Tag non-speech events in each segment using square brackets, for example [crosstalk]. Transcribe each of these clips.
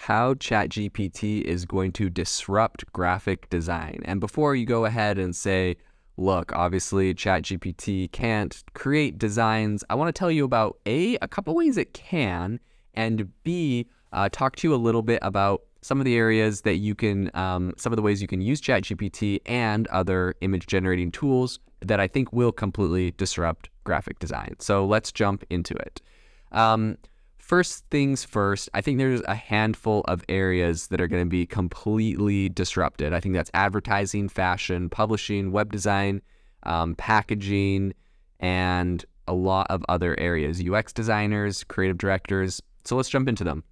how ChatGPT is going to disrupt graphic design. And before you go ahead and say, look, obviously ChatGPT can't create designs, I want to tell you about A, a couple ways it can, and B, uh, talk to you a little bit about some of the areas that you can, um, some of the ways you can use ChatGPT and other image generating tools that I think will completely disrupt graphic design. So let's jump into it. Um, first things first, I think there's a handful of areas that are going to be completely disrupted. I think that's advertising, fashion, publishing, web design, um, packaging, and a lot of other areas UX designers, creative directors. So let's jump into them.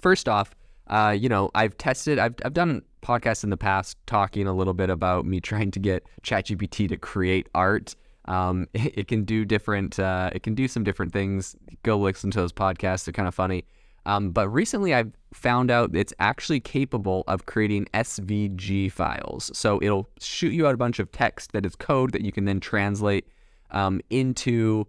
First off, uh, you know, I've tested, I've, I've done podcasts in the past talking a little bit about me trying to get ChatGPT to create art. Um, it, [laughs] it, can do different, uh, it can do some different things. Go listen to those podcasts; they're kind of funny. Um, but recently, I've found out it's actually capable of creating SVG files. So it'll shoot you out a bunch of text that is code that you can then translate um, into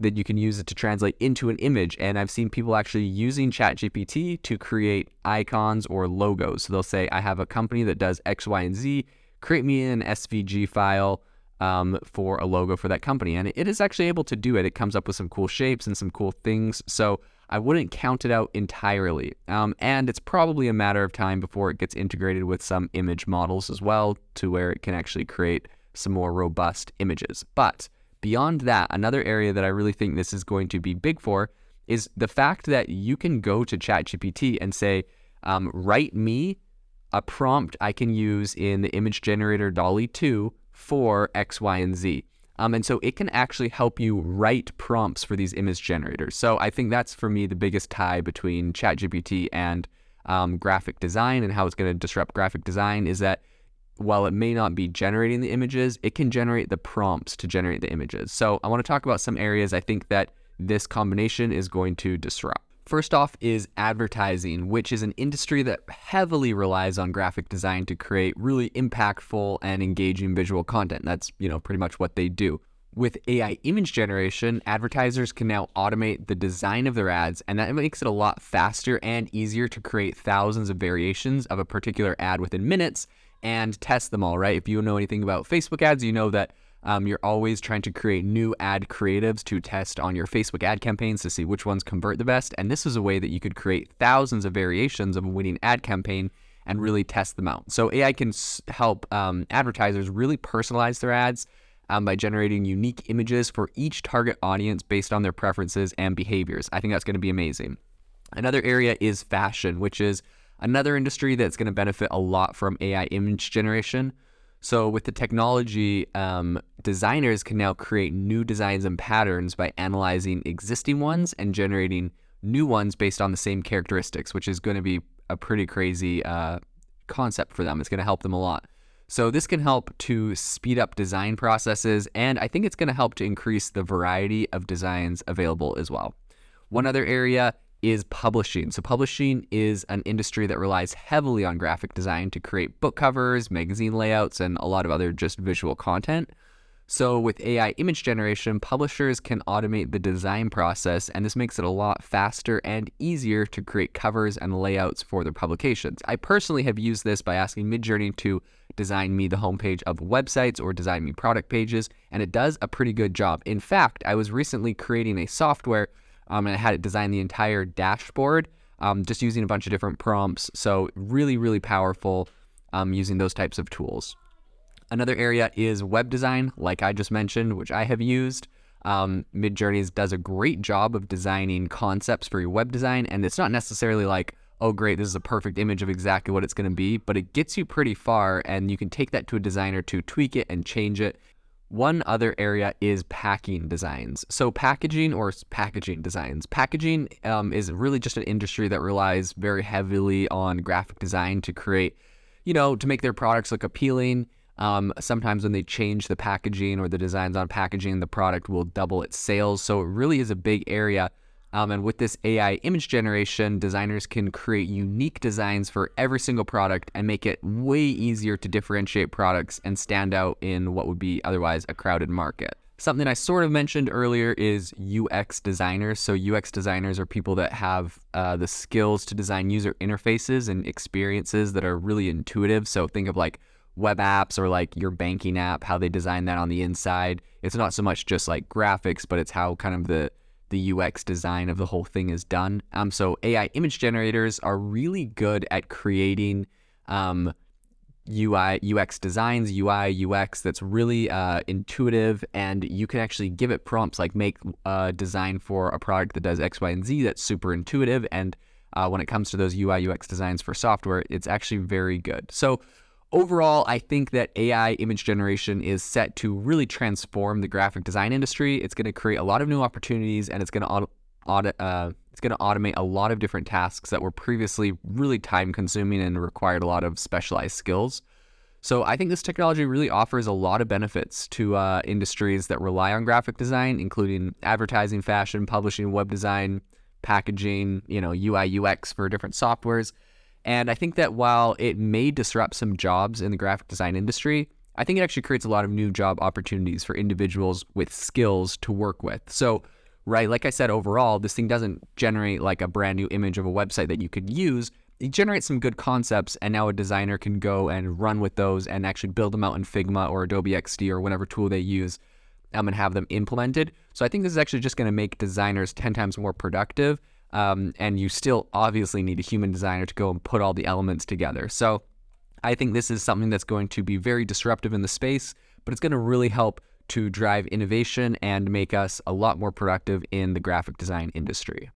that you can use it to translate into an image. And I've seen people actually using ChatGPT to create icons or logos. So they'll say, I have a company that does X, Y, and Z. Create me an SVG file um, for a logo for that company. And it is actually able to do it. It comes up with some cool shapes and some cool things. So I wouldn't count it out entirely. Um, and it's probably a matter of time before it gets integrated with some image models as well to where it can actually create some more robust images. But Beyond that, another area that I really think this is going to be big for is the fact that you can go to ChatGPT and say, um, write me a prompt I can use in the image generator DALL-E 2 for X, Y, and Z. Um, and so it can actually help you write prompts for these image generators. So I think that's for me the biggest tie between ChatGPT and um, graphic design and how it's going to disrupt graphic design is that while it may not be generating the images, it can generate the prompts to generate the images. So I want to talk about some areas I think that this combination is going to disrupt. First off is advertising, which is an industry that heavily relies on graphic design to create really impactful and engaging visual content. That's, you know, pretty much what they do. With AI image generation, advertisers can now automate the design of their ads, and that makes it a lot faster and easier to create thousands of variations of a particular ad within minutes and test them all, right? If you know anything about Facebook ads, you know that um, you're always trying to create new ad creatives to test on your Facebook ad campaigns to see which ones convert the best. And this is a way that you could create thousands of variations of a winning ad campaign and really test them out. So AI can help um, advertisers really personalize their ads um, by generating unique images for each target audience based on their preferences and behaviors. I think that's going to be amazing. Another area is fashion, which is Another industry that's going to benefit a lot from AI image generation. So, with the technology, um, designers can now create new designs and patterns by analyzing existing ones and generating new ones based on the same characteristics, which is going to be a pretty crazy uh, concept for them. It's going to help them a lot. So, this can help to speed up design processes, and I think it's going to help to increase the variety of designs available as well. One other area is publishing. So, publishing is an industry that relies heavily on graphic design to create book covers, magazine layouts, and a lot of other just visual content. So, with AI image generation, publishers can automate the design process, and this makes it a lot faster and easier to create covers and layouts for their publications. I personally have used this by asking Midjourney to design me the homepage of websites or design me product pages, and it does a pretty good job. In fact, I was recently creating a software um, and I had it design the entire dashboard um, just using a bunch of different prompts. So really, really powerful um, using those types of tools. Another area is web design, like I just mentioned, which I have used. Um, Midjourneys does a great job of designing concepts for your web design, and it's not necessarily like, oh, great, this is a perfect image of exactly what it's going to be, but it gets you pretty far, and you can take that to a designer to tweak it and change it one other area is packing designs. So, packaging or packaging designs. Packaging um, is really just an industry that relies very heavily on graphic design to create, you know, to make their products look appealing. Um, sometimes when they change the packaging or the designs on packaging, the product will double its sales. So, it really is a big area um, and with this AI image generation, designers can create unique designs for every single product and make it way easier to differentiate products and stand out in what would be otherwise a crowded market. Something I sort of mentioned earlier is UX designers. So, UX designers are people that have uh, the skills to design user interfaces and experiences that are really intuitive. So, think of like web apps or like your banking app, how they design that on the inside. It's not so much just like graphics, but it's how kind of the the UX design of the whole thing is done. Um, so AI image generators are really good at creating um, UI, UX designs, UI, UX that's really uh, intuitive, and you can actually give it prompts like make a design for a product that does X, Y, and Z that's super intuitive. And uh, when it comes to those UI, UX designs for software, it's actually very good. So overall, I think that AI image generation is set to really transform the graphic design industry. It's going to create a lot of new opportunities, and it's going to auto, auto, uh, it's going to automate a lot of different tasks that were previously really time consuming and required a lot of specialized skills. So I think this technology really offers a lot of benefits to uh, industries that rely on graphic design, including advertising, fashion, publishing, web design, packaging, you know, UI, UX for different softwares. And I think that while it may disrupt some jobs in the graphic design industry, I think it actually creates a lot of new job opportunities for individuals with skills to work with. So right? Like I said, overall, this thing doesn't generate like a brand new image of a website that you could use. It generates some good concepts, and now a designer can go and run with those and actually build them out in Figma or Adobe XD or whatever tool they use um, and have them implemented. So I think this is actually just going to make designers 10 times more productive. Um, and you still obviously need a human designer to go and put all the elements together. So I think this is something that's going to be very disruptive in the space, but it's going to really help to drive innovation and make us a lot more productive in the graphic design industry.